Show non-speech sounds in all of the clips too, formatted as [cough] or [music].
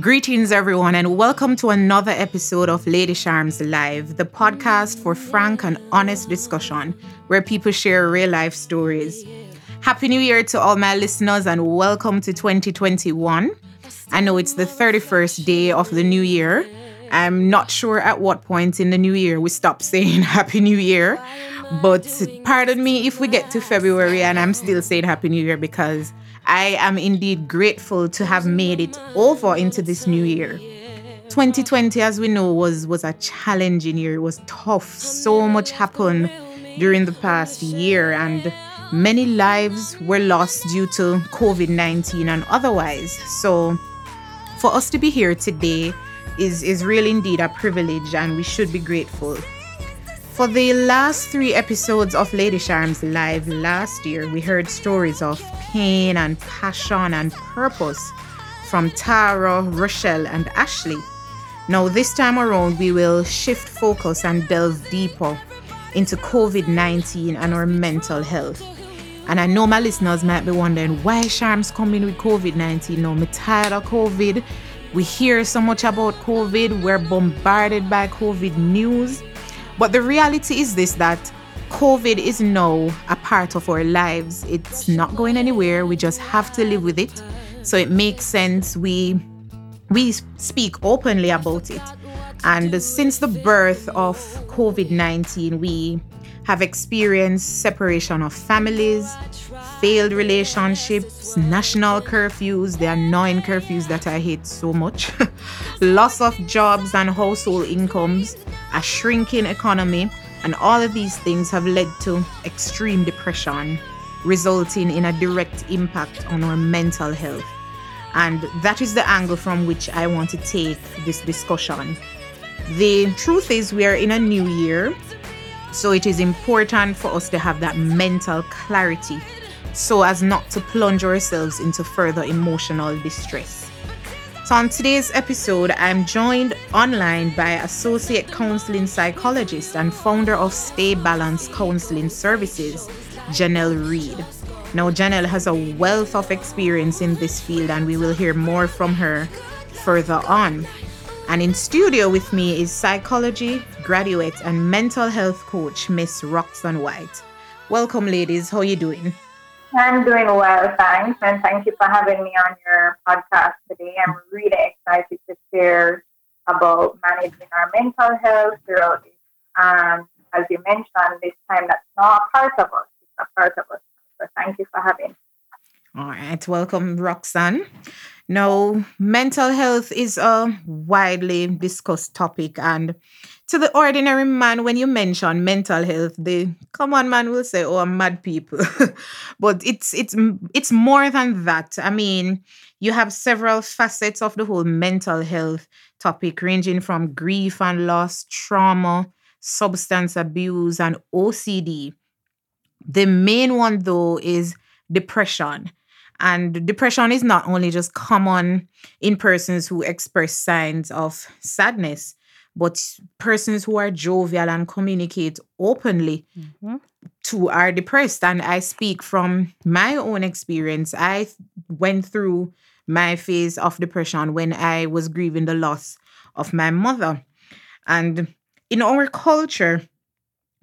Greetings, everyone, and welcome to another episode of Lady Charms Live, the podcast for frank and honest discussion where people share real life stories. Happy New Year to all my listeners, and welcome to 2021. I know it's the 31st day of the new year. I'm not sure at what point in the new year we stop saying [laughs] Happy New Year, but pardon me if we get to February and I'm still saying Happy New Year because I am indeed grateful to have made it over into this new year. 2020, as we know, was, was a challenging year. It was tough. So much happened during the past year, and many lives were lost due to COVID 19 and otherwise. So, for us to be here today is, is really indeed a privilege, and we should be grateful. For the last three episodes of Lady Charms Live last year, we heard stories of pain and passion and purpose from Tara, Rochelle, and Ashley. Now, this time around, we will shift focus and delve deeper into COVID 19 and our mental health. And I know my listeners might be wondering why Charms coming with COVID 19. No, I'm tired of COVID. We hear so much about COVID, we're bombarded by COVID news. But the reality is this that COVID is now a part of our lives. It's not going anywhere. We just have to live with it. So it makes sense we we speak openly about it. And since the birth of COVID-19, we have experienced separation of families, failed relationships, national curfews, the annoying curfews that I hate so much, [laughs] loss of jobs and household incomes, a shrinking economy, and all of these things have led to extreme depression, resulting in a direct impact on our mental health. And that is the angle from which I want to take this discussion. The truth is, we are in a new year, so it is important for us to have that mental clarity so as not to plunge ourselves into further emotional distress. So, on today's episode, I'm joined online by associate counseling psychologist and founder of Stay Balanced Counseling Services, Janelle Reed. Now, Janelle has a wealth of experience in this field, and we will hear more from her further on. And in studio with me is psychology graduate and mental health coach, Miss Roxanne White. Welcome, ladies. How are you doing? I'm doing well, thanks. And thank you for having me on your podcast today. I'm really excited to share about managing our mental health throughout this. Um, as you mentioned, this time that's not a part of us, it's a part of us. So thank you for having me. All right. Welcome, Roxanne. Now, mental health is a widely discussed topic, and to the ordinary man, when you mention mental health, the common man will say, "Oh, I'm mad people," [laughs] but it's it's it's more than that. I mean, you have several facets of the whole mental health topic, ranging from grief and loss, trauma, substance abuse, and OCD. The main one, though, is depression. And depression is not only just common in persons who express signs of sadness, but persons who are jovial and communicate openly mm-hmm. too are depressed. And I speak from my own experience. I went through my phase of depression when I was grieving the loss of my mother. And in our culture,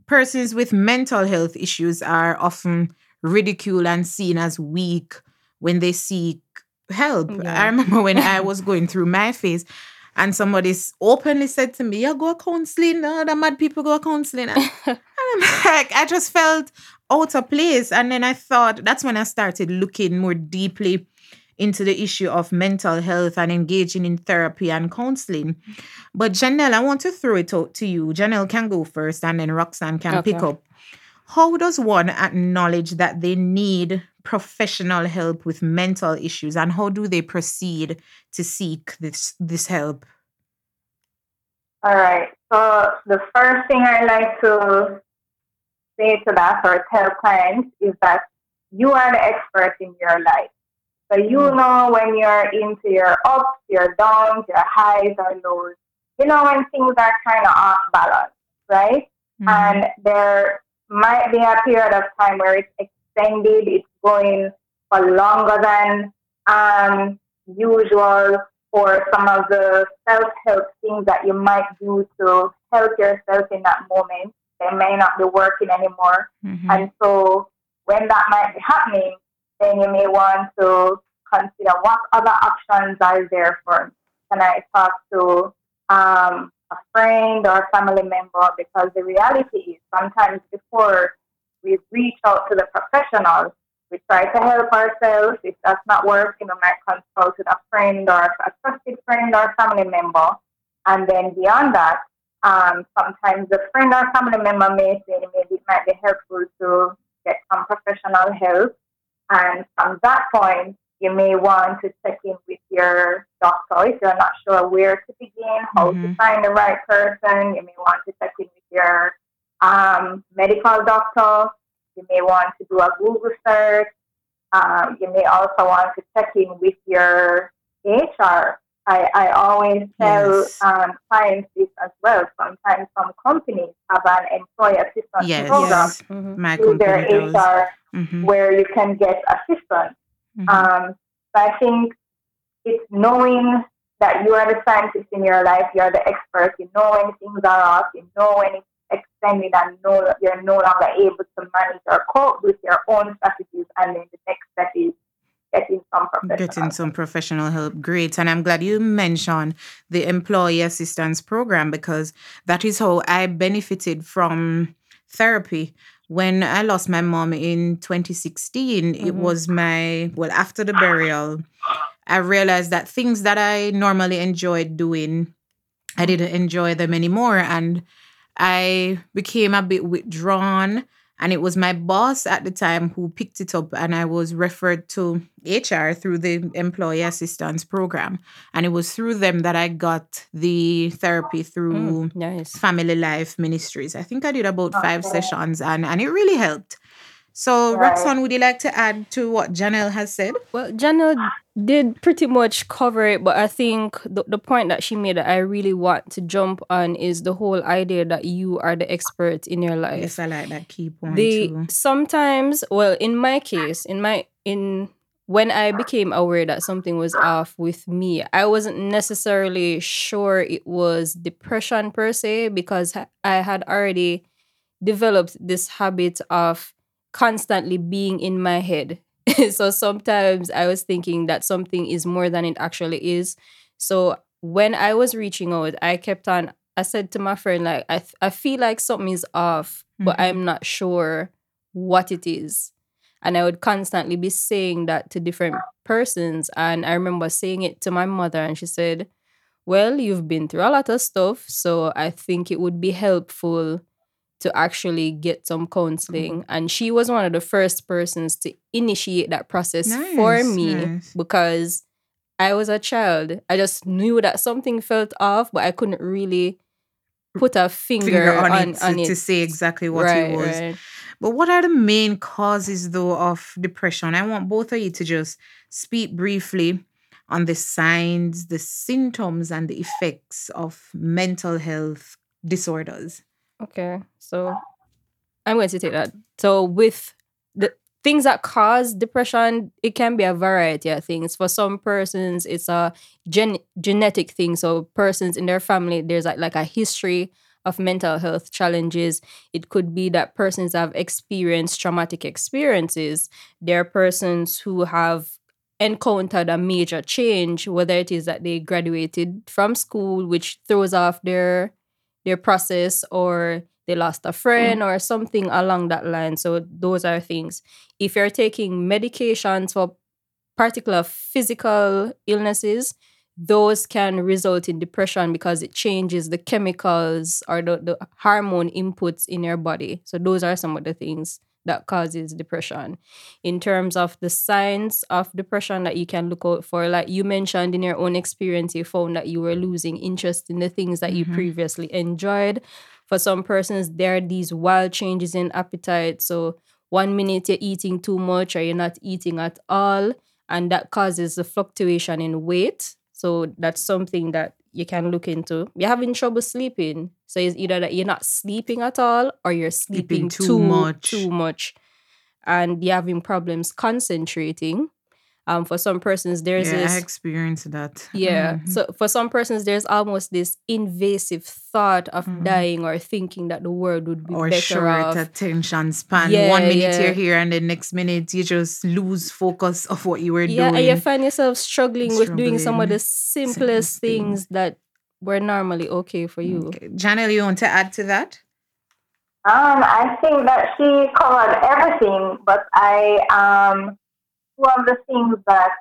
persons with mental health issues are often ridiculed and seen as weak when they seek help. Yeah. I remember when I [laughs] was going through my phase and somebody openly said to me, Yeah, go counseling. No, the mad people go counseling. And, and [laughs] I'm like, I just felt out of place. And then I thought that's when I started looking more deeply into the issue of mental health and engaging in therapy and counseling. But Janelle, I want to throw it out to you. Janelle can go first and then Roxanne can okay. pick up. How does one acknowledge that they need professional help with mental issues and how do they proceed to seek this this help all right so the first thing i like to say to that or tell clients is that you are the expert in your life so you mm. know when you're into your ups your downs your highs or lows you know when things are kind of off balance right mm-hmm. and there might be a period of time where it's extended, it's going for longer than um, usual. or some of the self-help things that you might do to help yourself in that moment, they may not be working anymore. Mm-hmm. And so when that might be happening, then you may want to consider what other options are there for me. Can I talk to um, a friend or a family member? Because the reality is sometimes before we reach out to the professionals, we try to help ourselves. If that's not working, we might consult with a friend or a trusted friend or family member. And then beyond that, um, sometimes the friend or family member may say maybe it might be helpful to get some professional help. And from that point, you may want to check in with your doctor if you're not sure where to begin, how mm-hmm. to find the right person. You may want to check in with your um, medical doctor. You may want to do a Google search. Um, you may also want to check in with your HR. I, I always tell yes. um, clients this as well. Sometimes some companies have an employee assistance yes. program yes. Mm-hmm. through their HR mm-hmm. where you can get assistance. Mm-hmm. Um, so I think it's knowing that you are the scientist in your life, you're the expert, you know when things are off, you know when it's extended and know that you're no longer able to manage or cope with your own strategies and then the next step is getting some professional getting some professional help great and i'm glad you mentioned the employee assistance program because that is how i benefited from therapy when I lost my mom in 2016, mm-hmm. it was my, well, after the burial, I realized that things that I normally enjoyed doing, I didn't enjoy them anymore. And I became a bit withdrawn and it was my boss at the time who picked it up, and I was referred to HR through the employee assistance program. And it was through them that I got the therapy through mm, nice. Family Life Ministries. I think I did about okay. five sessions, and, and it really helped. So. Roxanne, would you like to add to what Janelle has said? Well, Janelle did pretty much cover it, but I think the, the point that she made that I really want to jump on is the whole idea that you are the expert in your life. Yes, I like that key point. The too. sometimes, well, in my case, in my in when I became aware that something was off with me, I wasn't necessarily sure it was depression per se because I had already developed this habit of constantly being in my head. [laughs] so sometimes I was thinking that something is more than it actually is. So when I was reaching out, I kept on, I said to my friend, like, I, I feel like something is off, mm-hmm. but I'm not sure what it is. And I would constantly be saying that to different persons. And I remember saying it to my mother, and she said, Well, you've been through a lot of stuff. So I think it would be helpful to actually get some counseling. Mm-hmm. And she was one of the first persons to initiate that process nice, for me nice. because I was a child. I just knew that something felt off, but I couldn't really put a finger, finger on, on, it, to, on it, to, say exactly what right, it was. Right. But what are the main causes, though, of depression? I want both of you to just speak briefly on the signs, the symptoms, and the effects of mental health disorders. Okay. So I'm going to take that. So with the things that cause depression, it can be a variety of things. For some persons, it's a gen- genetic thing. So persons in their family, there's like, like a history of mental health challenges. It could be that persons have experienced traumatic experiences. There are persons who have encountered a major change, whether it is that they graduated from school, which throws off their their process or they lost a friend mm. or something along that line. So those are things. If you're taking medications for particular physical illnesses, those can result in depression because it changes the chemicals or the, the hormone inputs in your body. So those are some of the things that causes depression. In terms of the signs of depression that you can look out for, like you mentioned in your own experience, you found that you were losing interest in the things that mm-hmm. you previously enjoyed. For some persons, there are these wild changes in appetite. So one minute you're eating too much or you're not eating at all, and that causes a fluctuation in weight. So that's something that you can look into. You're having trouble sleeping. So it's either that you're not sleeping at all or you're sleeping, sleeping too, too much. Too much. And you're having problems concentrating. Um, for some persons, there's yeah, this I experienced that. yeah. Mhm. So for some persons, there's almost this invasive thought of Mhm. dying or thinking that the world would be or better short off. attention span. Yeah, One minute yeah. you're here, and the next minute you just lose focus of what you were yeah, doing. and you find yourself struggling, with doing some of the simplest Simplest things. things that were normally okay for you. Okay. Janelle, you want to add to that? Um, I think that she covered everything, but I um, two of the things that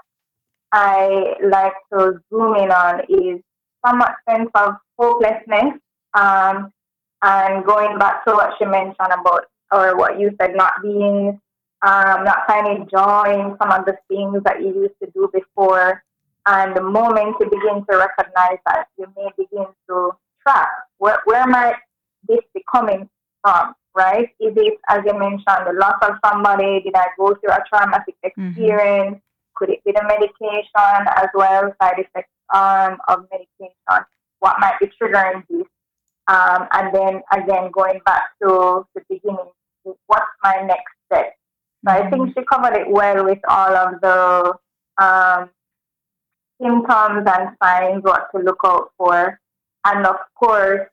I like to zoom in on is some sense of hopelessness, um, and going back to what she mentioned about or what you said, not being, um, not finding joy in some of the things that you used to do before, and the moment you begin to recognize that, you may begin to track where where might this be coming from, right? Is it, as you mentioned, the loss of somebody? Did I go through a traumatic Mhm. experience? Could it be the medication as well, side effects um, of medication? What might be triggering this? Um, and then again, going back to the beginning, what's my next step? So I think she covered it well with all of the um, symptoms and signs, what to look out for. And of course,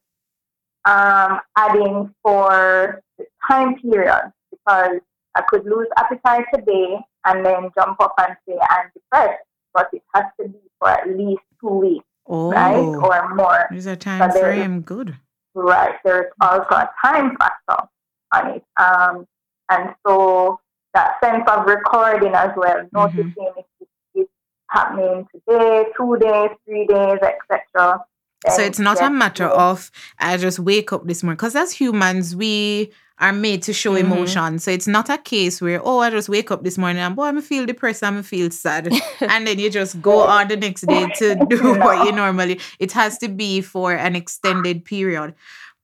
um, adding for time period because I could lose appetite today and then jump up and say I'm depressed, but it has to be for at least two weeks, Oh, right, or more. there's a time there- frame. Good. Right. There's also a time factor on it. Um, and so that sense of recording as well, noticing if it's happening today, two days, three days, etc. So it's not a matter of I just wake up this morning because as humans we are made to show Mhm. emotion. So it's not a case where oh I just wake up this morning and boy I'm feel depressed, I'm feel sad, [laughs] and then you just go on the next day to [laughs] do [laughs] what you normally. It has to be for an extended period.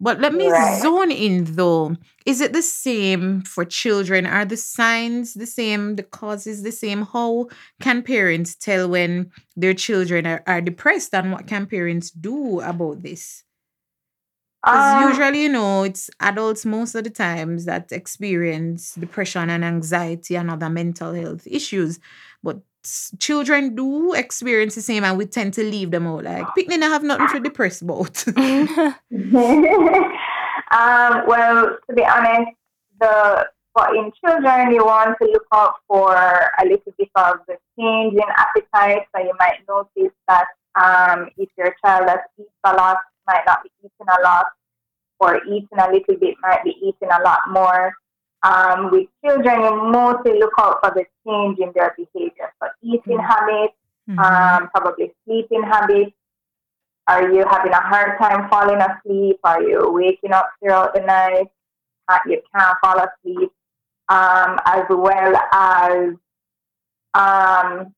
But let me Right. zone in though. Is it the same for children? Are the signs the same? The causes the same? How can parents tell when their children are, are depressed and what can parents do about this? Because Um, usually, you know, it's adults most of the times that experience depression and anxiety and other mental health issues. But children do experience the same and we tend to leave them out. Like, picnic I have nothing to depress about. [laughs] [laughs] um, well, to be honest, the for in children, you want to look out for a little bit of the change in appetite. So you might notice that um, if your child that eats a lot might not be eating a lot, or eating a little bit might be eating a lot more. Um, with children, you mostly look out for the change in their behavior. So eating Mm. habits, Mhm. um, probably sleeping habits. Are you having a hard time falling asleep? Are you waking up throughout the night? Uh, you can't fall asleep. Um, as well as um,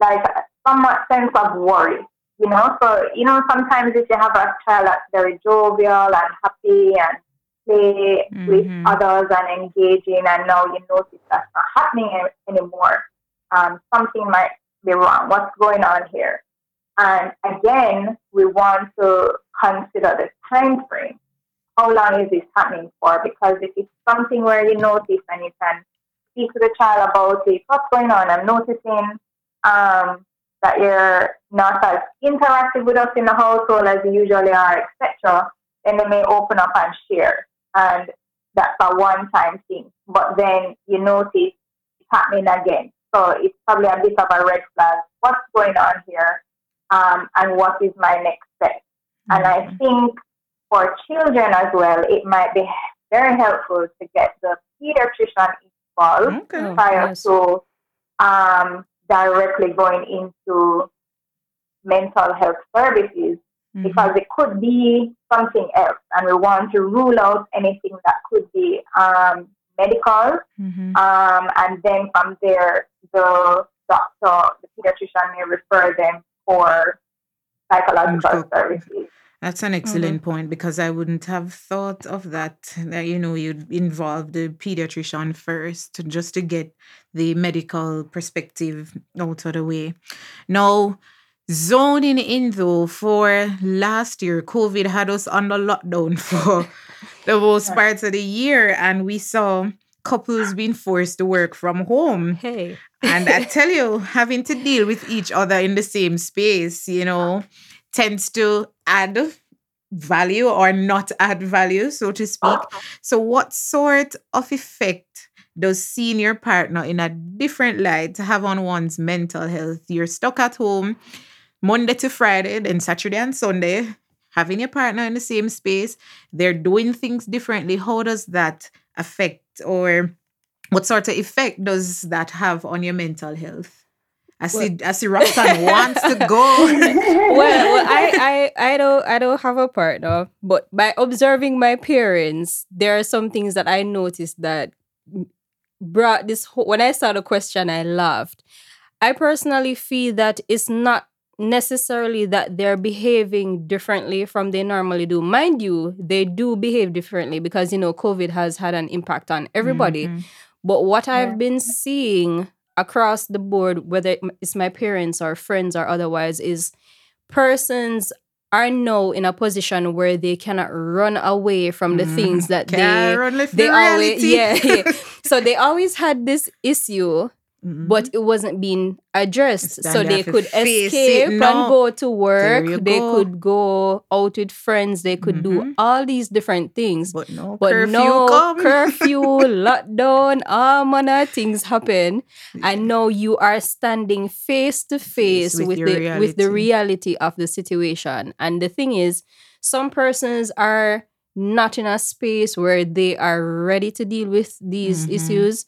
like somewhat sense of worry. You know, so you know sometimes if you have a child that's very jovial and happy and play Mhm. with others and engaging, and now you notice that's not happening anymore. Um, something might be wrong. What's going on here? And again, we want to consider the time frame. How long is this happening for? Because if it's something where you notice and you can speak to the child about it, what's going on? I'm noticing um, that you're not as interactive with us in the household as you usually are, etc. Then they may open up and share. And that's a one time thing. But then you notice it's happening again. So it's probably a bit of a red flag. What's going on here? Um, and what is my next step? And I Mhm. think for children as well, it might be very helpful to get the pediatrician involved Okay. Oh, prior nice. to um, directly going into mental health services Mhm. because it could be something else, and we want to rule out anything that could be um, medical, Mhm. um, and then from there, the doctor, the pediatrician may refer them for psychological for- services. That's an excellent point because I wouldn't have thought of that. That you know, you'd involve the pediatrician first just to get the medical perspective out of the way. Now, zoning in though, for last year, COVID had us under lockdown [laughs] for the most parts of the year, and we saw couples being forced to work from home. Hey. and I [laughs] tell you, having to deal with each other in the same space, you know, tends to add value or not add value, so to speak. Uh-huh. So, what sort of effect does seeing your partner in a different light have on one's mental health? You're stuck at home Monday to Friday, then Saturday and Sunday, having your partner in the same space, they're doing things differently. How does that affect or what sort of effect does that have on your mental health? I see, well, I see Roxanne [laughs] wants to go. [laughs] well, well I, I, I don't, I don't have a partner, but by observing my parents, there are some things that I noticed that brought this. Whole, when I saw the question, I laughed. I personally feel that it's not necessarily that they're behaving differently from they normally do. Mind you, they do behave differently because you know COVID has had an impact on everybody. Mm-hmm. But what yeah. I've been seeing across the board, whether it's my parents or friends or otherwise, is persons are now in a position where they cannot run away from the mm. things that Can't they they always yeah, yeah. [laughs] [laughs] so they always had this issue Mm-hmm. But it wasn't being addressed. So they could escape and go to work. They go. could go out with friends. They could mm-hmm. do all these different things. But no but curfew no come. curfew, [laughs] lockdown, all manner things happen. And now you are standing face to face with, with the reality. with the reality of the situation. And the thing is, some persons are not in a space where they are ready to deal with these mm-hmm. issues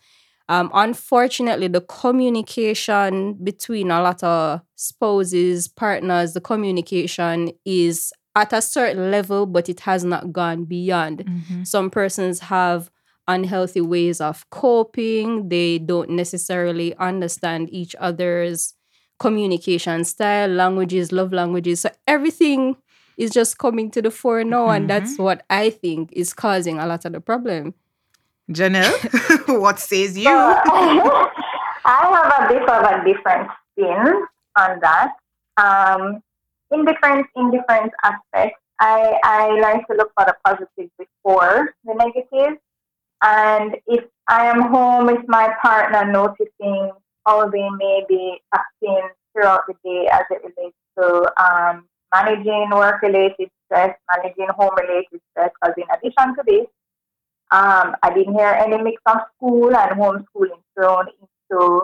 um, unfortunately, the communication between a lot of spouses, partners, the communication is at a certain level, but it has not gone beyond. Mm-hmm. Some persons have unhealthy ways of coping, they don't necessarily understand each other's communication style, languages, love languages. So everything is just coming to the fore now, mm-hmm. and that's what I think is causing a lot of the problem. Janelle, [laughs] what says you? [laughs] I have a bit of a different spin on that. Um, in different in different aspects, I, I like to look for the positive before the negative. And if I am home with my partner, noticing how they may be acting throughout the day as it relates to um, managing work-related stress, managing home-related stress, because in addition to this, um, I didn't hear any mix of school and homeschooling thrown into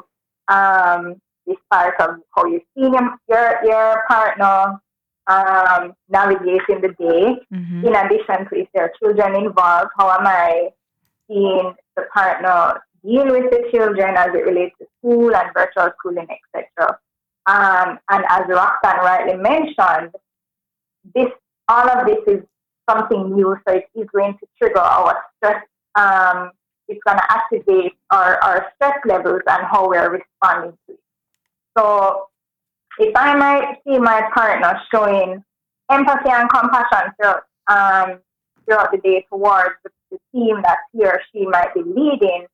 um, this part of how you're seeing your, your partner um, navigating the day. Mm-hmm. In addition to if there are children involved, how am I seeing the partner deal with the children as it relates to school and virtual schooling, etc. Um, and as Roxanne rightly mentioned, this all of this is something new, so it is going to trigger our stress. Um, it's going to activate our, our stress levels and how we're responding to it. So if I might see my partner showing empathy and compassion throughout, um, throughout the day towards the, the team that he or she might be leading,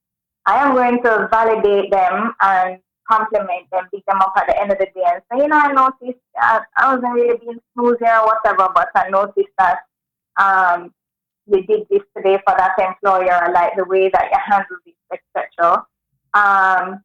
I am going to validate them and compliment them, pick them up at the end of the day and say, you know, I noticed uh, I wasn't really being smooth or whatever, but I noticed that um, you did this today for that employer, like the way that you handled it, etc. Um,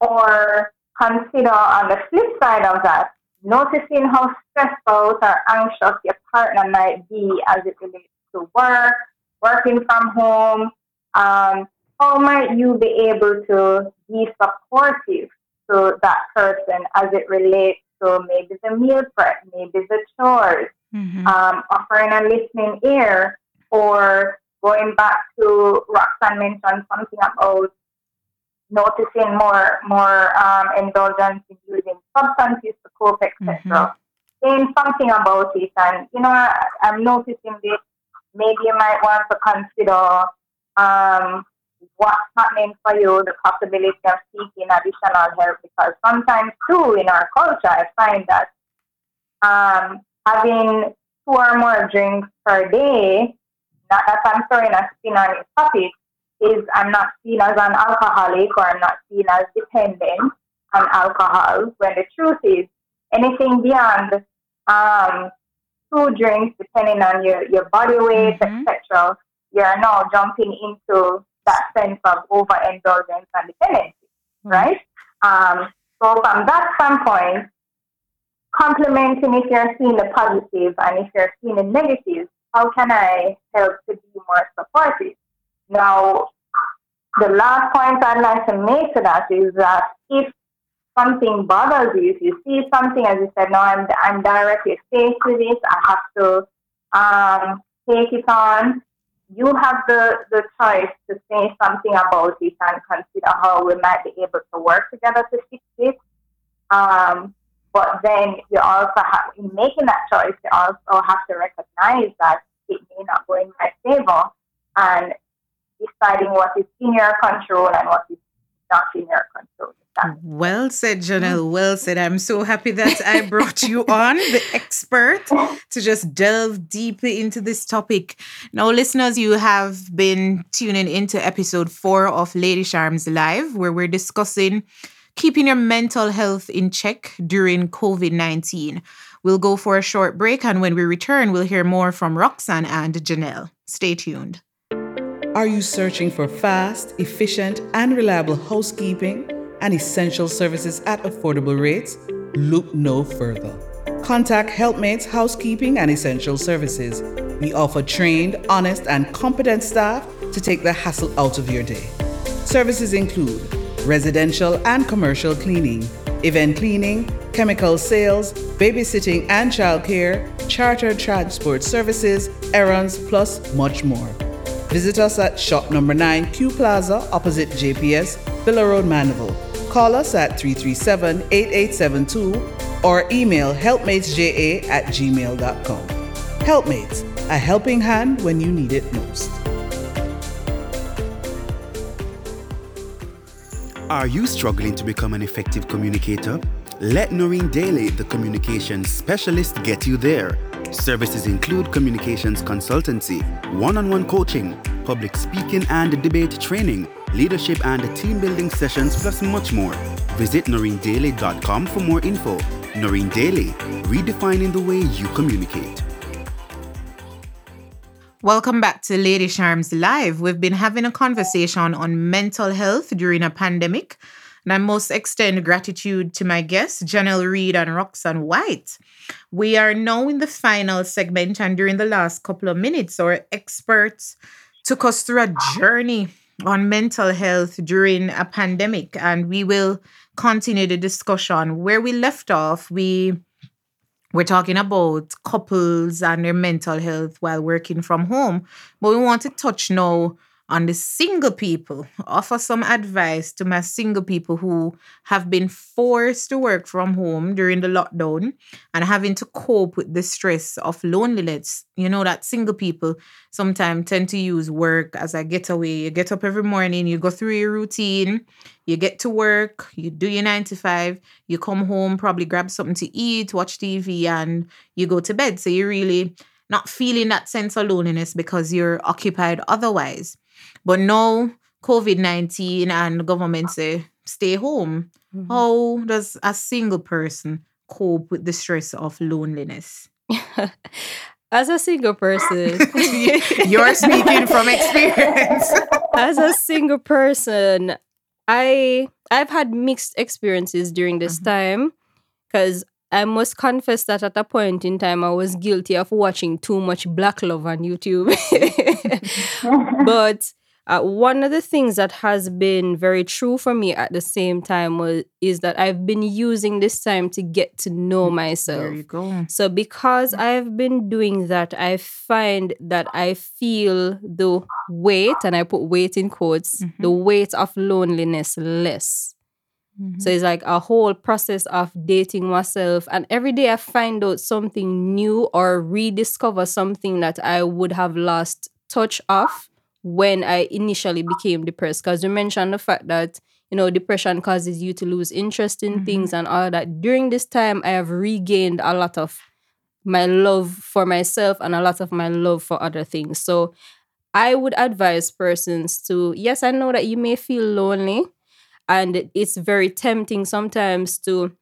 or consider on the flip side of that, noticing how stressed or anxious your partner might be as it relates to work, working from home. Um, how might you be able to be supportive to that person as it relates to maybe the meal prep, maybe the chores, mm-hmm. um, offering a listening ear, or going back to Roxanne mentioned something about noticing more more um, indulgence in using substances to cope, etc. Mm-hmm. Saying something about it, and you know, I, am noticing this. Maybe you might want to consider um, what's happening for you, the possibility of seeking additional help, because sometimes too in our culture, I find that um, having two or more drinks per day, not that I'm throwing a spin on this topic, is I'm not seen as an alcoholic or I'm not seen as dependent on alcohol, when the truth is anything beyond um, two drinks, depending on your, your body weight, mm-hmm. etc., you're now jumping into that sense of overindulgence and dependency, Mm. right? Um, so from that standpoint, complementing if you're seeing the positive and if you're seeing the negative, how can I help to be more supportive? Now, the last point I'd like to make to that is that if something bothers you, if you see something, as you said, no, I'm, I'm directly faced with it, I have to um, take it on, you have the, the choice to say something about it and consider how we might be able to work together to fix it. Um, but then you also have, in making that choice, you also have to recognize that it may not go in my favor and deciding what is in your control and what is not in your control. Well said, Janelle. Well said. I'm so happy that I brought you on, the expert, to just delve deeply into this topic. Now, listeners, you have been tuning into episode four of Lady Charms Live, where we're discussing keeping your mental health in check during COVID 19. We'll go for a short break, and when we return, we'll hear more from Roxanne and Janelle. Stay tuned. Are you searching for fast, efficient, and reliable housekeeping and essential services at affordable rates? Look no further. Contact Helpmates Housekeeping and Essential Services. We offer trained, honest, and competent staff to take the hassle out of your day. Services include residential and commercial cleaning, event cleaning, chemical sales, babysitting and childcare, chartered transport services, errands, plus much more. Visit us at shop number 9 Q Plaza opposite JPS, Villa Road, Mandeville. Call us at 337 8872 or email helpmatesja at gmail.com. Helpmates, a helping hand when you need it most. Are you struggling to become an effective communicator? Let Noreen Daly, the communications specialist, get you there. Services include communications consultancy, one on one coaching, public speaking and debate training, leadership and team building sessions, plus much more. Visit noreendaly.com for more info. Noreen Daly, redefining the way you communicate. Welcome back to Lady Charms Live. We've been having a conversation on mental health during a pandemic. And I must extend gratitude to my guests, Janelle Reed and Roxanne White. We are now in the final segment, and during the last couple of minutes, our experts took us through a journey on mental health during a pandemic, and we will continue the discussion. Where we left off, we we're talking about couples and their mental health while working from home. But we want to touch now on the single people, offer some advice to my single people who have been forced to work from home during the lockdown and having to cope with the stress of loneliness. You know that single people sometimes tend to use work as a getaway. You get up every morning, you go through your routine, you get to work, you do your nine to five, you come home, probably grab something to eat, watch TV, and you go to bed. So you're really not feeling that sense of loneliness because you're occupied otherwise. But now COVID 19 and the government say stay home. Mm-hmm. How does a single person cope with the stress of loneliness? [laughs] As a single person, [laughs] You're speaking from experience. [laughs] as a single person, I I've had mixed experiences during this mm-hmm. time because I must confess that at a point in time I was guilty of watching too much Black Love on YouTube. but uh, one of the things that has been very true for me at the same time was is that I've been using this time to get to know mm, myself. there you go. So because I've been doing that, I find that I feel the weight, and I put weight in quotes, the mm-hmm. weight of loneliness less. So mm-hmm. it's like a whole process of dating myself. And every day I find out something new or rediscover something that I would have lost touch of when I initially became depressed. Because you mentioned the fact that, you know, depression causes you to lose interest in mm-hmm. things and all that. During this time, I have regained a lot of my love for myself and a lot of my love for other things. So I would advise persons to, yes, I know that you may feel lonely and it's very tempting sometimes to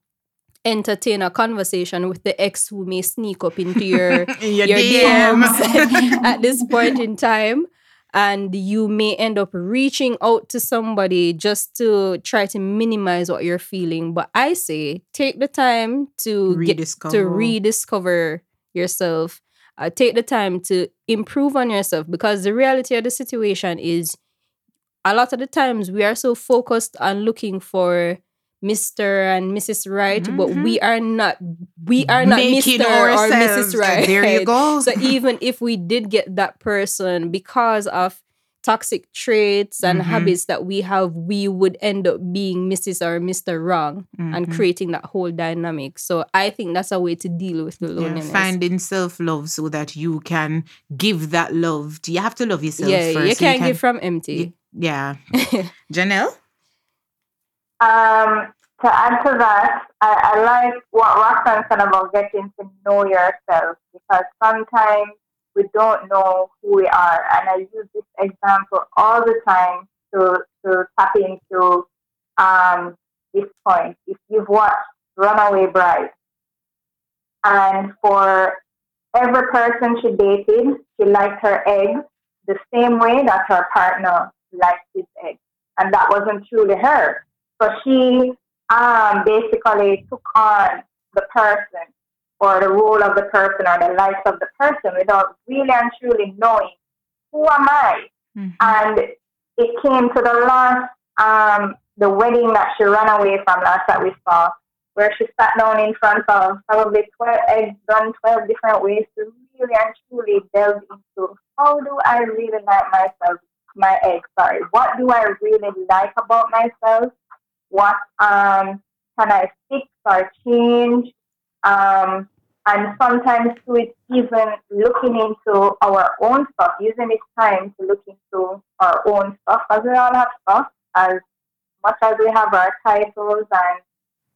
entertain a conversation with the ex who may sneak up into your, [laughs] In your your DM. DMs [laughs] [laughs] at this point in time. And you may end up reaching out to somebody just to try to minimize what you're feeling. But I say take the time to get to rediscover yourself. Uh, take the time to improve on yourself because the reality of the situation is a lot of the times we are so focused on looking for Mr. and Mrs. Right, but we are not we are not Mm-hmm. Making Mr. or Mrs. Right. There you go. So even if we did get that person because of toxic traits and Mhm. habits that we have, we would end up being Mrs. or Mr. Wrong and Mhm. creating that whole dynamic. So I think that's a way to deal with the Yeah, loneliness. finding self love so that you can give that love. You have to love yourself yeah, first. you can't give from empty. Yeah. [laughs] Janelle? Um, to add to that, I, I like what Roxanne said about getting to know yourself because sometimes we don't know who we are. And I use this example all the time to, to tap into um, this point. If you've watched Runaway Bride, and for every person she dated, she liked her eggs the same way that her partner liked his eggs. And that wasn't truly her. So she um, basically took on the person or the role of the person or the life of the person without really and truly knowing who am I. Mhm. And it came to the last, um, the wedding that she ran away from last that we saw, where she sat down in front of probably 12 eggs done 12 different ways to really and truly delve into how do I really like myself, my eggs, sorry. What do I really like about myself? What um, can I fix or change? Um, and sometimes too, it's even looking into our own stuff, using this time to look into our own stuff, as we all have stuff, as much as we have our titles and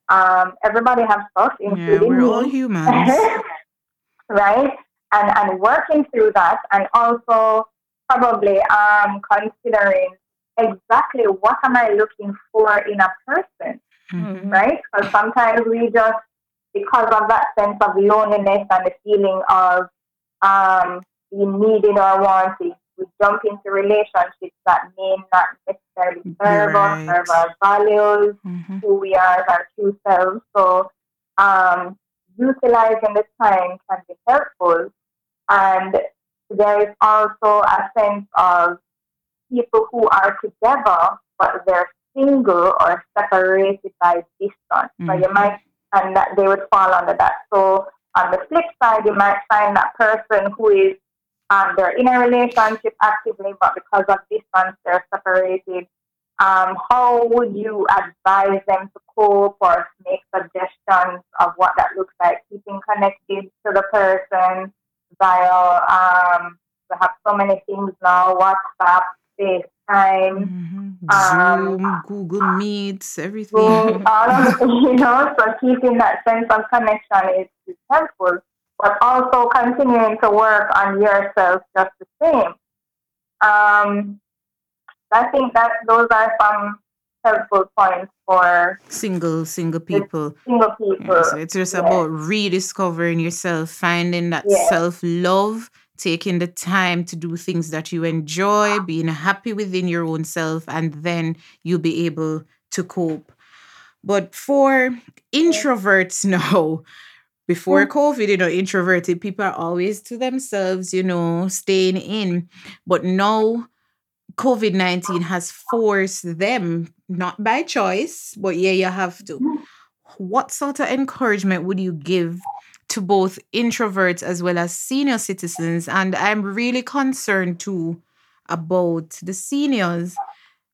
um, everybody has stuff, Yeah, including we're me all humans. [laughs] right? And and working through that, and also probably um, considering exactly what am I looking for in a person, Mhm. right? Because sometimes we just because of that sense of loneliness and the feeling of um, being needed or wanted, we jump into relationships that may not necessarily serve us, Right. serve our values, Mhm. who we are our true selves. So um, utilizing the time can be helpful. And there is also a sense of people who are together, but they're single or separated by distance. So you Mhm. might, and that they would fall under that. So on the flip side, you might find that person who is um, they're in a relationship actively, but because of distance, they're separated. Um, how would you advise them to cope or make suggestions of what that looks like? Keeping connected to the person via, um, we have so many things now WhatsApp, FaceTime, Mhm. Um, Zoom, Google Meets, everything. Zoom, all of [laughs] you know, so keeping that sense of connection is, is helpful, but also continuing to work on yourself just the same. Um, I think that those are some helpful points for Single, single people. single people. Yeah, so it's just Yeah. about rediscovering yourself, finding that Yeah. self love, taking the time to do things that you enjoy, being happy within your own self, and then you'll be able to cope. But for introverts [laughs] now, before mm. COVID, you know, introverted people are always to themselves, you know, staying in. But now COVID 19 has forced them, not by choice, but yeah, you have to. Mm. What sort of encouragement would you give to both introverts as well as senior citizens? And I'm really concerned too about the seniors.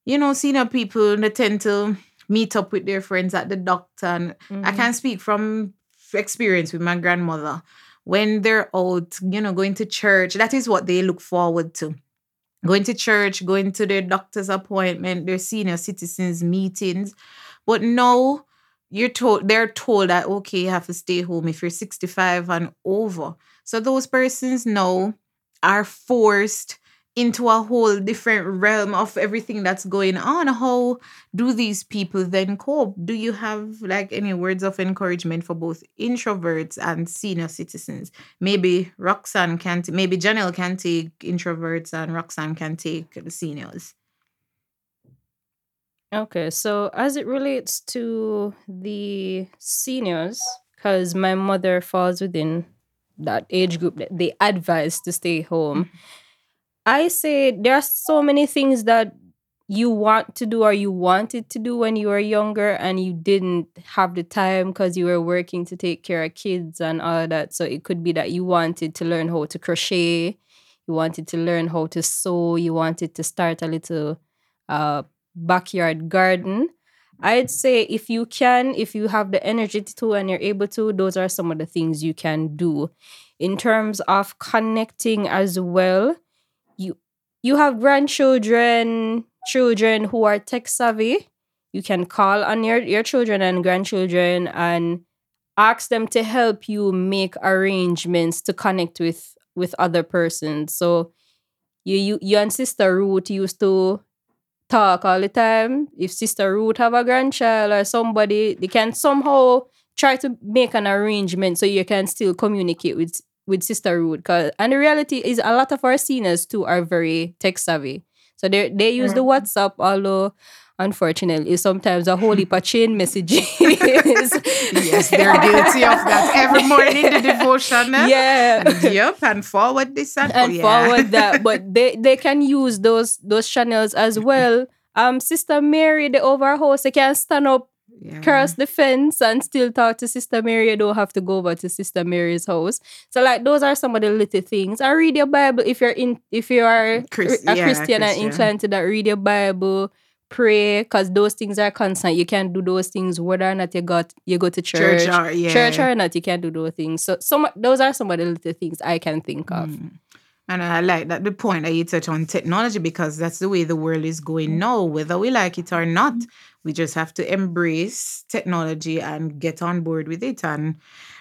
You know, senior people, they tend to meet up with their friends at the doctor. And I Mhm. can speak from experience with my grandmother. When they're out, you know, going to church, that is what they look forward to going to church, going to their doctor's appointment, their senior citizens meetings. But now you're told they're told that okay, you have to stay home if you're 65 and over. So those persons now are forced into a whole different realm of everything that's going on. How do these people then cope? Do you have like any words of encouragement for both introverts and senior citizens? Maybe Roxanne can, t- maybe Janelle can take introverts and Roxanne can take seniors. Okay, so as it relates to the seniors, because my mother falls within that age group that they advise to stay home. Mm-hmm. I say there are so many things that you want to do or you wanted to do when you were younger and you didn't have the time because you were working to take care of kids and all that. So it could be that you wanted to learn how to crochet, you wanted to learn how to sew, you wanted to start a little uh, backyard garden. I'd say if you can, if you have the energy to and you're able to, those are some of the things you can do. In terms of connecting as well, you you have grandchildren, children who are tech savvy. You can call on your, your children and grandchildren and ask them to help you make arrangements to connect with with other persons. So you you, you and Sister Ruth used to talk all the time. If Sister Ruth have a grandchild or somebody, they can somehow try to make an arrangement so you can still communicate with with Sister Ruth. Cause and the reality is a lot of our seniors too are very tech savvy. So they they use mm-hmm. the WhatsApp, although unfortunately, sometimes a whole heap of chain messages. [laughs] yes, they're guilty of that every morning the devotion. [laughs] Yeah. And, yep, and forward this and, and oh, yeah. forward that. [laughs] But they, they can use those those channels as well. Um, Sister Mary, the overhost, they can stand up yeah. cross the fence and still talk to Sister Mary. You don't have to go over to Sister Mary's house. So like those are some of the little things. I read your Bible if you're in if you are Chris, a yeah, Christian and inclined to that. Read your Bible pray because those things are constant. You can't do those things whether or not you got you go to church, church or, yeah. church or not. You can't do those things. So some those are some of the little things I can think of. Mm. And I like that the point that you touch on technology because that's the way the world is going now, whether we like it or not. We just have to embrace technology and get on board with it. And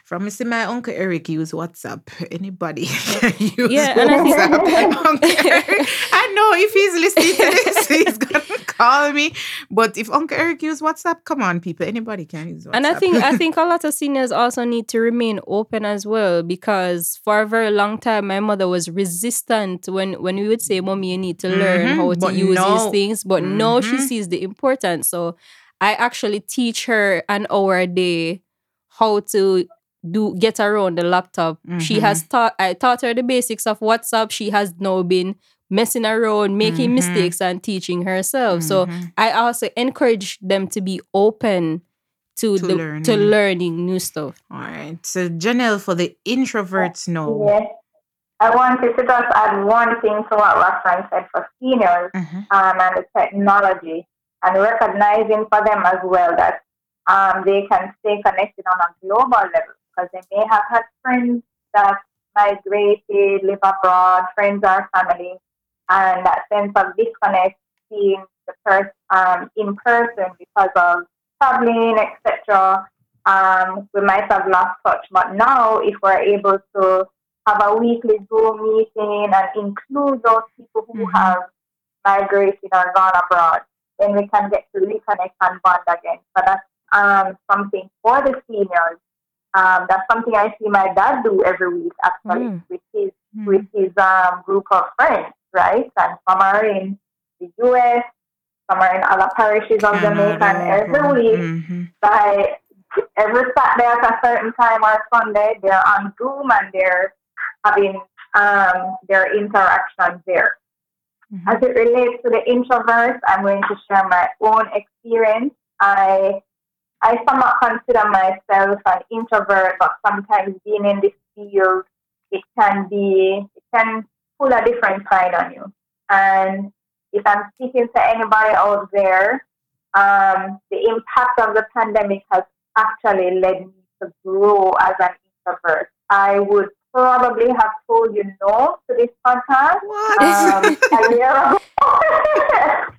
from me see my Uncle Eric use WhatsApp. [laughs] Anybody [laughs] can use yeah, WhatsApp. [laughs] Uncle Eric, I know if he's listening to this, he's gonna call me. But if Uncle Eric use WhatsApp, come on, people. Anybody can use WhatsApp. And I think I think a lot of seniors also need to remain open as well because for a very long time my mother was resistant when when we would say, Mommy, you need to learn mm-hmm, how to use no. these things. But mm-hmm. now she sees the importance. So I actually teach her an hour a day how to do get around the laptop. Mm-hmm. She has taught I taught her the basics of WhatsApp. She has now been messing around, making mm-hmm. mistakes and teaching herself. Mm-hmm. So I also encourage them to be open to, to the learning. to learning new stuff. All right. So Janelle for the introverts no. Yes. I wanted to just add one thing to what Roxanne said for seniors mm-hmm. um, and the technology and recognizing for them as well that um, they can stay connected on a global level because they may have had friends that migrated, live abroad, friends or family, and that sense of disconnect, seeing the person um, in person because of traveling, etc. Um, we might have lost touch, but now if we're able to have a weekly Zoom meeting and include those people who mm-hmm. have migrated or gone abroad, then we can get to reconnect and bond again. So that's um, something for the seniors um, that's something I see my dad do every week, actually, mm. with his mm. with his um, group of friends, right? And some are in the U.S., some are in other parishes of Jamaica, and every week, mm-hmm. by every Saturday at a certain time or Sunday, they're on Zoom and they're having um, their interactions there. Mm-hmm. As it relates to the introverts, I'm going to share my own experience. I I somewhat consider myself an introvert, but sometimes being in this field, it can be, it can pull a different side on you. And if I'm speaking to anybody out there, um, the impact of the pandemic has actually led me to grow as an introvert. I would probably have told you no to this podcast um, [laughs] a year ago. [laughs]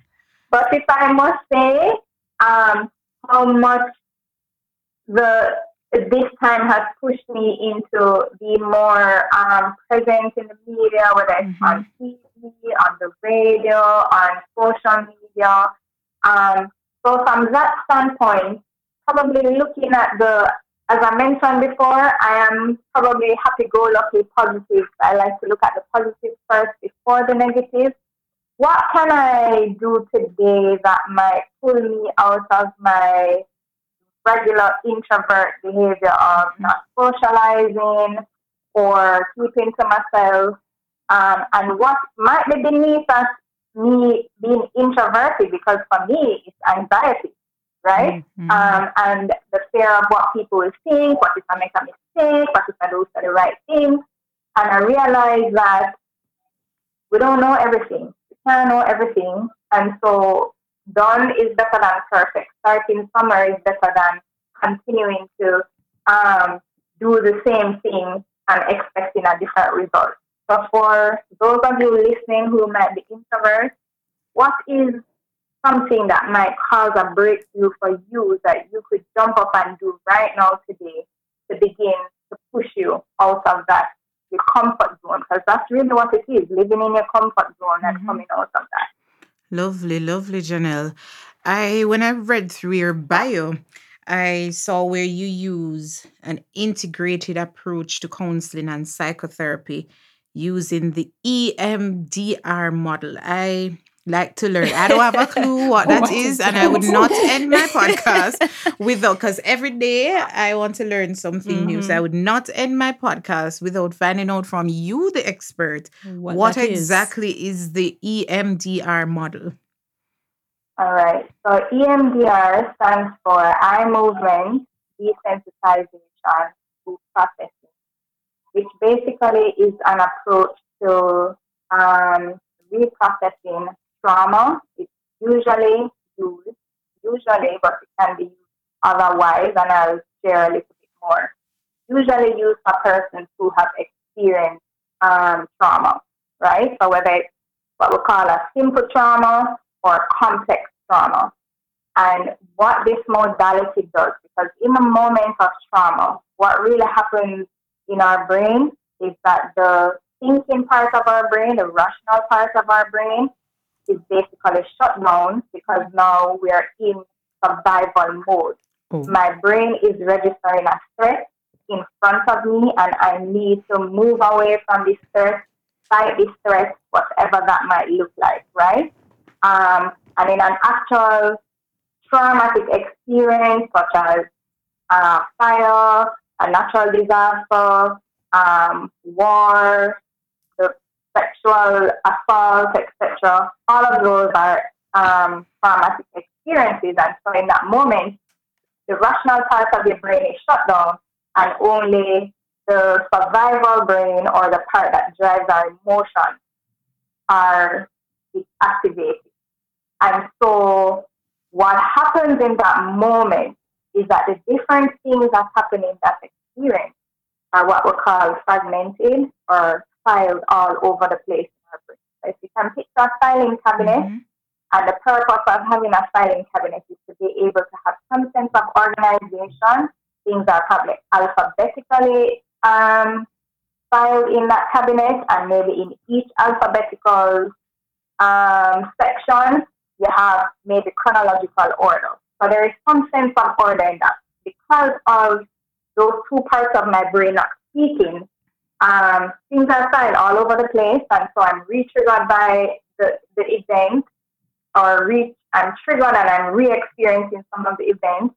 but if I must say, um, how much the this time has pushed me into be more um, present in the media, whether it's mm-hmm. on TV on the radio, on social media. Um, so from that standpoint, probably looking at the, as I mentioned before, I am probably happy-go-lucky positive. I like to look at the positive first before the negative. What can I do today that might pull me out of my regular introvert behavior of not socializing or keeping to myself? Um, and what might be beneath us me being introverted because for me it's anxiety, right? Mm-hmm. Um, and the fear of what people will think, what if I make a mistake, what if I don't say the right thing. And I realize that we don't know everything. We can't know everything. And so done is better than perfect. Starting somewhere is better than continuing to um, do the same thing and expecting a different result. So for those of you listening who might be introverts, what is something that might cause a breakthrough for you that you could jump up and do right now today to begin to push you out of that your comfort zone? Because that's really what it is, living in your comfort zone and mm-hmm. coming out of that. Lovely, lovely, Janelle. I when I read through your bio, I saw where you use an integrated approach to counseling and psychotherapy using the EMDR model. I like to learn. I don't have a clue what that what is, and I would not [laughs] end my podcast without because every day I want to learn something mm-hmm. new. So I mm-hmm. would not end my podcast without finding out from you, the expert, what, what exactly is. is the EMDR model. All right. So EMDR stands for eye movement desensitization to processing which basically is an approach to um, reprocessing trauma. It's usually used, usually, but it can be otherwise, and I'll share a little bit more. Usually used for persons who have experienced um, trauma, right? So whether it's what we call a simple trauma or complex trauma. And what this modality does, because in the moment of trauma, what really happens in our brain is that the thinking part of our brain, the rational part of our brain, is basically shut down because now we are in survival mode. Oh. My brain is registering a threat in front of me, and I need to move away from this threat, fight this threat, whatever that might look like, right? Um, and in an actual traumatic experience, such as uh, fire, a natural disaster, um, war, sexual assault, etc. All of those are um, traumatic experiences. And so in that moment, the rational part of your brain is shut down and only the survival brain or the part that drives our emotion are activated. And so what happens in that moment is that the different things that happen in that experience are what we call fragmented or filed all over the place in our brain. So if you can picture a filing cabinet, mm-hmm. and the purpose of having a filing cabinet is to be able to have some sense of organization. Things are probably alphabetically um, filed in that cabinet, and maybe in each alphabetical um, section, you have maybe chronological order. So there is some sense of order in that. Because of those two parts of my brain not speaking, um, things are filed all over the place. And so I'm re-triggered by the, the event or re- I'm triggered and I'm re-experiencing some of the events.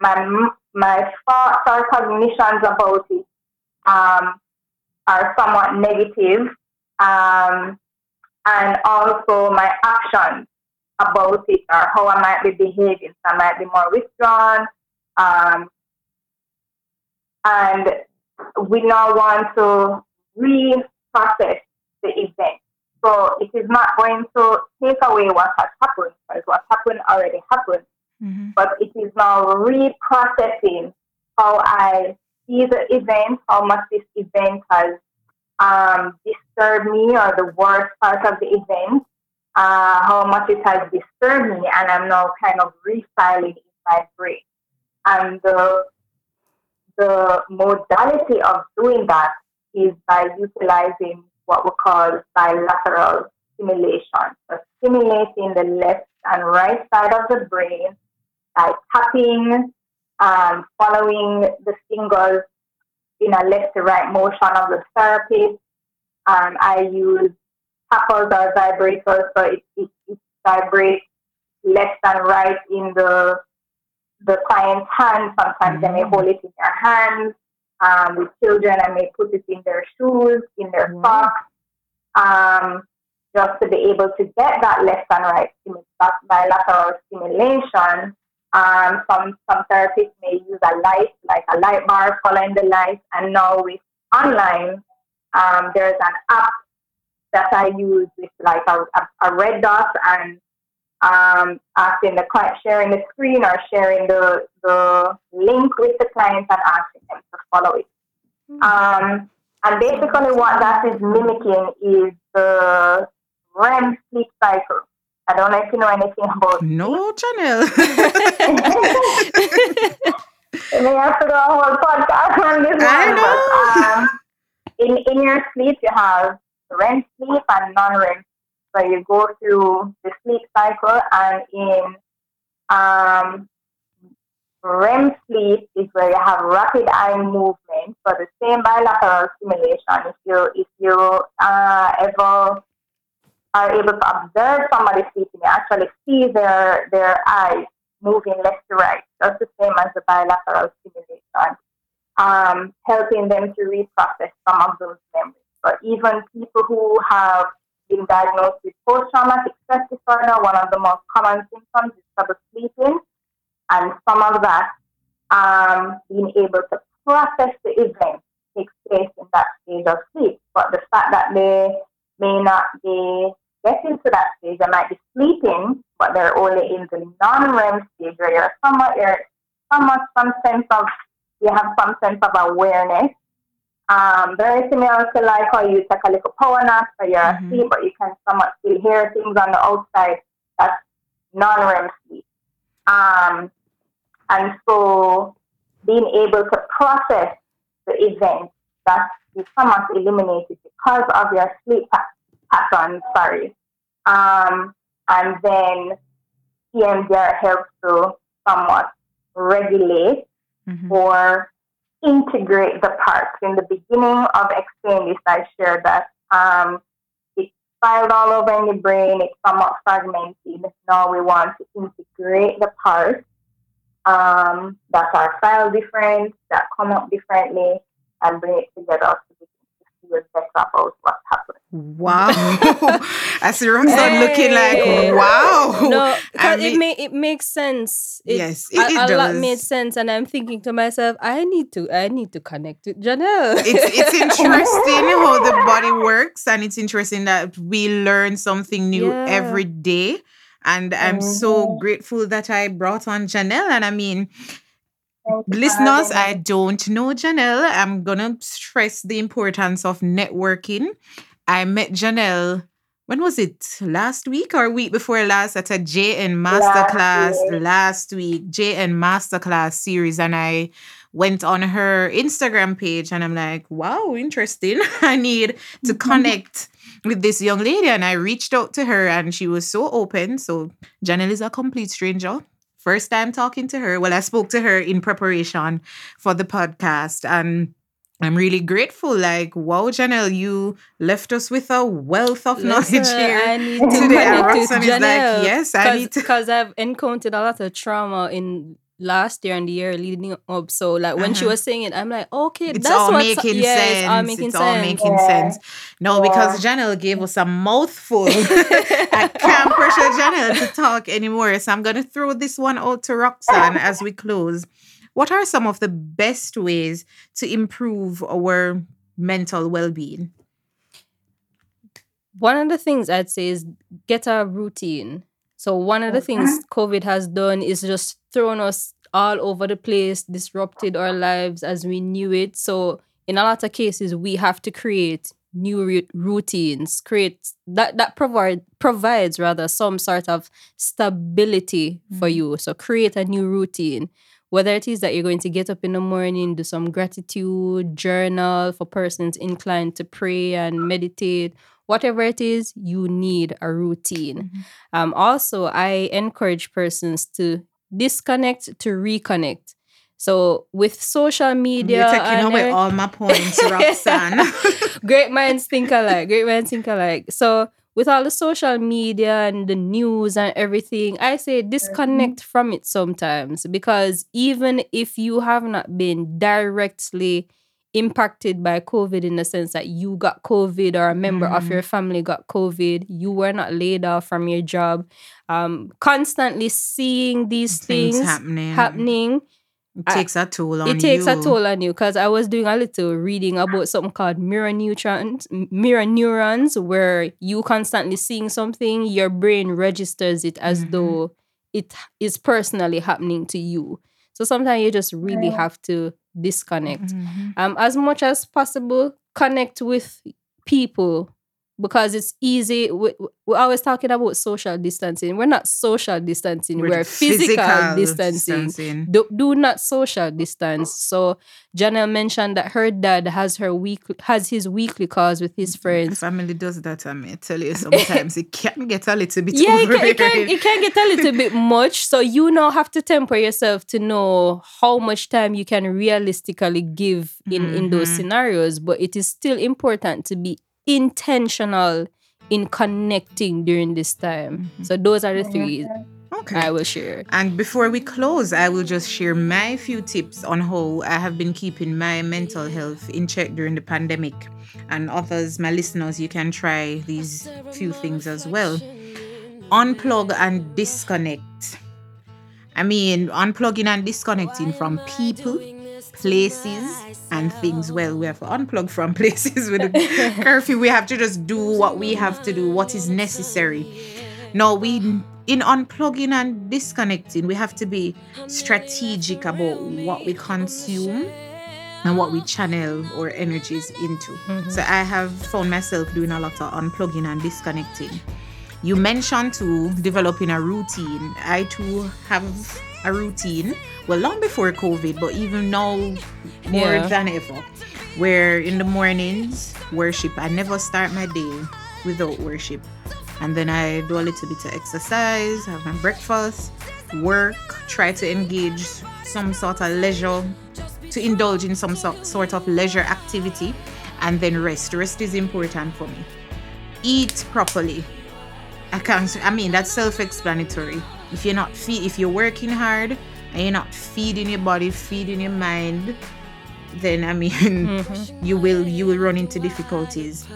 My, my thoughts or cognitions about it um, are somewhat negative. Um, and also my actions about it or how I might be behaving. So I might be more withdrawn. Um, and we now want to reprocess the event. So it is not going to take away what has happened, because what happened already happened. Mm-hmm. But it is now reprocessing how I see the event, how much this event has um, disturbed me, or the worst part of the event, uh, how much it has disturbed me, and I'm now kind of restyling in my brain. And the, the modality of doing that is by utilizing what we call bilateral stimulation. So stimulating the left and right side of the brain by tapping, um, following the fingers in a left to right motion of the therapist. Um, I use tappers or vibrators, so it, it, it vibrates left and right in the the client's hand. Sometimes mm-hmm. they may mm. hold it in their hands. Um, with children, I may put it in their shoes, in their wow. socks, um, just to be able to get that left and right bilateral stimulation. Um, some some therapists may use a light, like a light bar following the light. And now with online, um, there's an app that I use with like a, a, a red dot and um, asking the client, sharing the screen or sharing the, the link with the client and asking them to follow it. Hmm. Um, and basically, what that is mimicking is the REM sleep cycle. I don't know if you know anything about [laughs] No, Janelle. We have to do a whole podcast on this I one. Know. But, um, in, in your sleep, you have REM sleep and non-REM so you go through the sleep cycle, and in um, REM sleep is where you have rapid eye movement. for the same bilateral stimulation. If you if you uh, ever are able to observe somebody sleeping, you actually see their their eyes moving left to right. That's the same as the bilateral stimulation, um, helping them to reprocess some of those memories. But even people who have been diagnosed with post-traumatic stress disorder, one of the most common symptoms is trouble sleeping, and some of that um, being able to process the event takes place in that stage of sleep. But the fact that they may not be getting to that stage, they might be sleeping, but they're only in the non-REM stage where you're somewhat, you're somewhat some sense of, you have some sense of awareness um, very similar to like how you take a little power nap so you're mm-hmm. asleep, but you can somewhat still hear things on the outside. That's non-REM sleep. Um, and so being able to process the event that is somewhat eliminated because of your sleep pattern, sorry. Um, and then EMDR helps to somewhat regulate mm-hmm. or integrate the parts. In the beginning of This, I shared that um, it's filed all over in the brain, it's somewhat fragmented. Now we want to integrate the parts um, that are filed different, that come up differently, and bring it together so we can see better about what's happening. Wow. I see Roxanne hey. looking like, wow. No, because it, ma- it makes sense. It, yes, it, it a, a lot made sense. And I'm thinking to myself, I need to I need to connect with Janelle. it's, it's [laughs] interesting how the body works. And it's interesting that we learn something new yeah. every day. And I'm mm-hmm. so grateful that I brought on Janelle. And I mean, Listeners, I don't know Janelle. I'm going to stress the importance of networking I met Janelle. When was it? Last week or week before last at a JN Masterclass last, last week, JN Masterclass series. And I went on her Instagram page and I'm like, wow, interesting. [laughs] I need to mm-hmm. connect with this young lady. And I reached out to her and she was so open. So Janelle is a complete stranger. First time talking to her. Well, I spoke to her in preparation for the podcast. And I'm really grateful. Like, wow, Janelle, you left us with a wealth of knowledge here I need to today. And Roxanne is like, yes, I need to. Because I've encountered a lot of trauma in last year and the year leading up. So, like, when uh-huh. she was saying it, I'm like, okay, it's that's all what's, making yeah, sense. It's all making it's sense. all making yeah. sense. No, yeah. because Janelle gave us a mouthful. [laughs] [laughs] I can't pressure Janelle to talk anymore. So, I'm going to throw this one out to Roxanne as we close. What are some of the best ways to improve our mental well being? One of the things I'd say is get a routine. So, one of the things COVID has done is just thrown us all over the place, disrupted our lives as we knew it. So, in a lot of cases, we have to create new r- routines create that that provide provides rather some sort of stability mm-hmm. for you so create a new routine whether it is that you're going to get up in the morning, do some gratitude, journal for persons inclined to pray and meditate, whatever it is, you need a routine. Mhm. Um, also, I encourage persons to disconnect to reconnect. So with social media, You're taking away all my points, [laughs] Roxanne. [laughs] great minds think alike. Great minds think alike. So with all the social media and the news and everything, I say disconnect from it sometimes because even if you have not been directly impacted by COVID in the sense that you got COVID or a member of Mhm. your family got COVID, you were not laid off from your job. Um, constantly seeing these Things things, happening. happening It takes a toll on you. it takes a toll on you because I was doing a little reading about something called mirror neutrons, mirror neurons, where you constantly seeing something, your brain registers it as Mhm. though it is personally happening to you. So sometimes you just really have to disconnect. Mhm. Um, as much as possible, connect with people because it's easy. We, we- we're always talking about social distancing. We're not social distancing. We're, physical, distancing do, do not social distance. So Janelle mentioned that her dad has her week has his weekly calls with his friends. Family does that, I may tell you sometimes it can get a little bit [laughs] Yeah, it can, it, can, it can get a little bit much. So you now have to temper yourself to know how much time you can realistically give in, in those Mhm. scenarios. But it is still important to be intentional in connecting during this time. Mm-hmm. So those are the three Okay. I will share. And before we close, I will just share my few tips on how I have been keeping my mental health in check during the pandemic. And others, my listeners, you can try these few things as well. Unplug and disconnect. I mean, unplugging and disconnecting from people, places, and things. Well, we have to unplug from [laughs] places with the curfew. We have to just do what we have to do, what is necessary. No, we in unplugging and disconnecting, we have to be strategic about what we consume and what we channel our energies into. Mm-hmm. So I have found myself doing a lot of unplugging and disconnecting. You mentioned to developing a routine. I too have a routine. Well, long before COVID, but even now more Yeah. than ever. Where in the mornings, worship. I never start my day without worship. And then I do a little bit of exercise, have my breakfast, work, try to engage some sort of leisure, to indulge in some so- sort of leisure activity, and then rest. Rest is important for me. Eat properly. I can't. I mean, that's self-explanatory. If you're not feed, if you're working hard and you're not feeding your body, feeding your mind, then I mean, mm-hmm. [laughs] you will you will run into difficulties.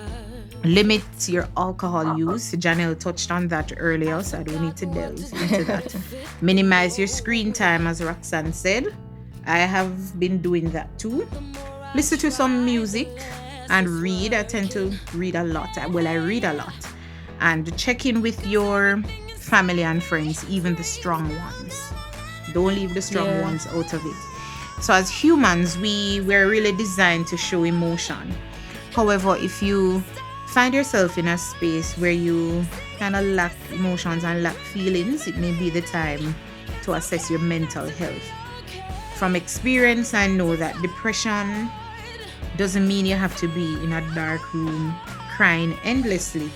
Limit your alcohol use. Janelle touched on that earlier, so I don't need to delve into that. [laughs] Minimize your screen time, as Roxanne said. I have been doing that too. Listen to some music and read. I tend to read a lot. Well, I read a lot. And check in with your family and friends, even the strong ones. Don't leave the strong Yeah. ones out of it. So as humans, we were really designed to show emotion. However, if you find yourself in a space where you kind of lack emotions and lack feelings, it may be the time to assess your mental health. From experience, I know that depression doesn't mean you have to be in a dark room crying endlessly.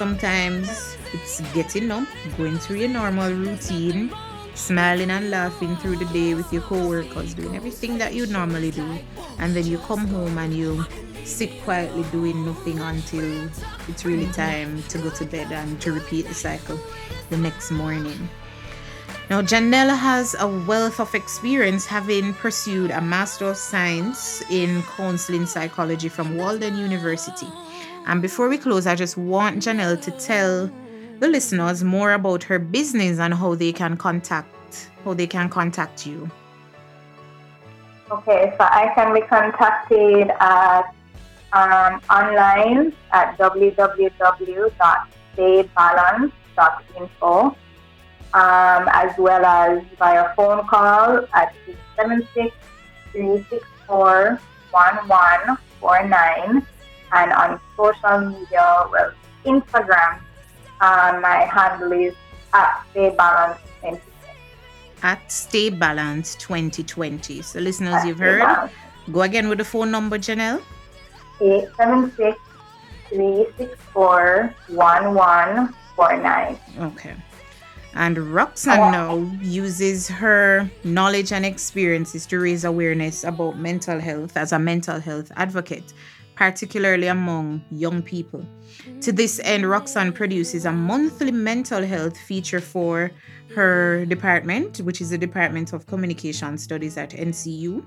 Sometimes it's getting up, going through your normal routine, smiling and laughing through the day with your co-workers, doing everything that you normally do, and then you come home and you sit quietly doing nothing until it's really mm-hmm. time to go to bed and to repeat the cycle the next morning. Now, Janelle has a wealth of experience having pursued a Master of Science in Counseling Psychology from Walden University. And before we close, I just want Janelle to tell the listeners more about her business and how they can contact how they can contact you. Okay, so I can be contacted at um, online at www.staybalance.info, um, as well as via phone call at 676 364 1149, and on social media, well, Instagram, um, my handle is at staybalance20. At Stay Balance 2020. So, listeners, you've heard. Go again with the phone number, Janelle. 876 364 1149. Okay. And Roxanne now uses her knowledge and experiences to raise awareness about mental health as a mental health advocate, particularly among young people. To this end, Roxanne produces a monthly mental health feature for her department, which is the Department of Communication Studies at NCU.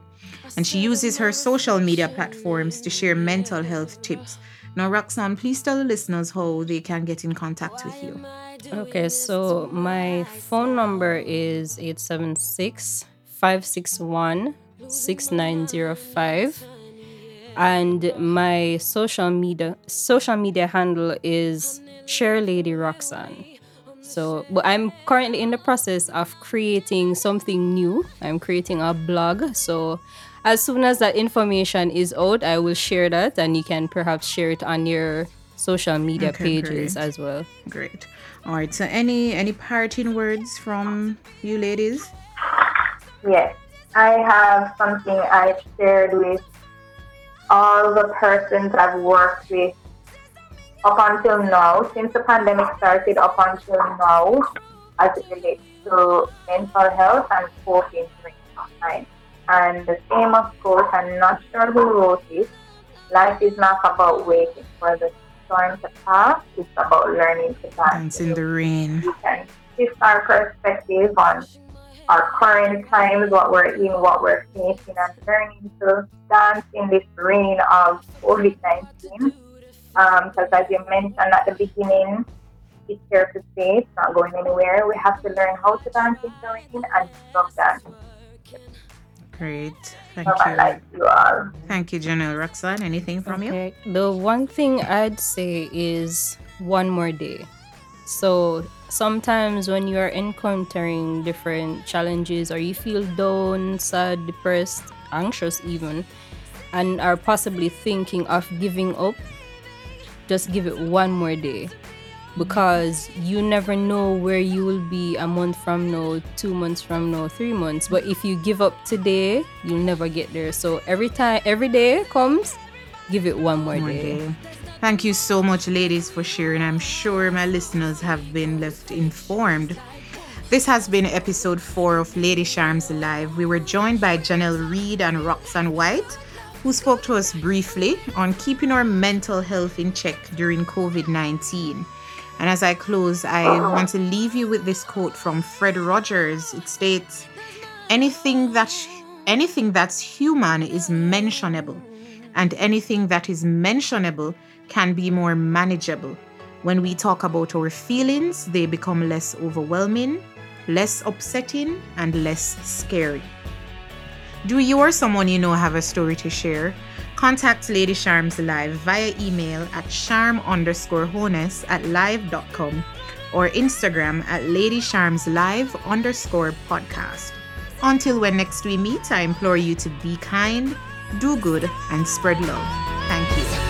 And she uses her social media platforms to share mental health tips. Now, Roxanne, please tell the listeners how they can get in contact with you. Okay, so my phone number is 876 561 6905 and my social media social media handle is Share Lady Roxanne. So, but I'm currently in the process of creating something new. I'm creating a blog. So, as soon as that information is out, I will share that, and you can perhaps share it on your social media Okay, pages great. as well. Great. All right. So, any any parting words from you ladies? Yes, I have something I've shared with all the persons I've worked with up until now, since the pandemic started up until now, as it relates to mental health and coping during this time. And the same, of course, I'm not sure who wrote it. Life is not about waiting for the storm to pass, it's about learning to dance. Dance in the rain. we can shift our perspective on our current times, what we're in, what we're facing, and learning to dance in this rain of COVID 19. Um, because, as you mentioned at the beginning, it's here to stay, it's not going anywhere. We have to learn how to dance in the rain and love dance. Great. Thank So you. like you all. Thank you, Janelle. Roxanne, anything from you? The one thing I'd say is one more day. So sometimes when you are encountering different challenges or you feel down, sad, depressed, anxious even, and are possibly thinking of giving up, just give it one more day. Because you never know where you will be a month from now, two months from now, three months. But if you give up today, you'll never get there. So every time, every day comes, give it one more, One day. day. Thank you so much, ladies, for sharing. I'm sure my listeners have been left informed. This has been episode four of Lady Charms Live. We were joined by Janelle Reed and Roxanne White, who spoke to us briefly on keeping our mental health in check during COVID 19. And as I close, I want to leave you with this quote from Fred Rogers. It states, anything that anything that's human is mentionable and anything that is mentionable can be more manageable when we talk about our feelings they become less overwhelming less upsetting and less scary do you or someone you know have a story to share contact lady charms live via email at charm underscore honest at live.com or instagram at lady charms live underscore podcast until when next we meet, I implore you to be kind, do good, and spread love. Thank you.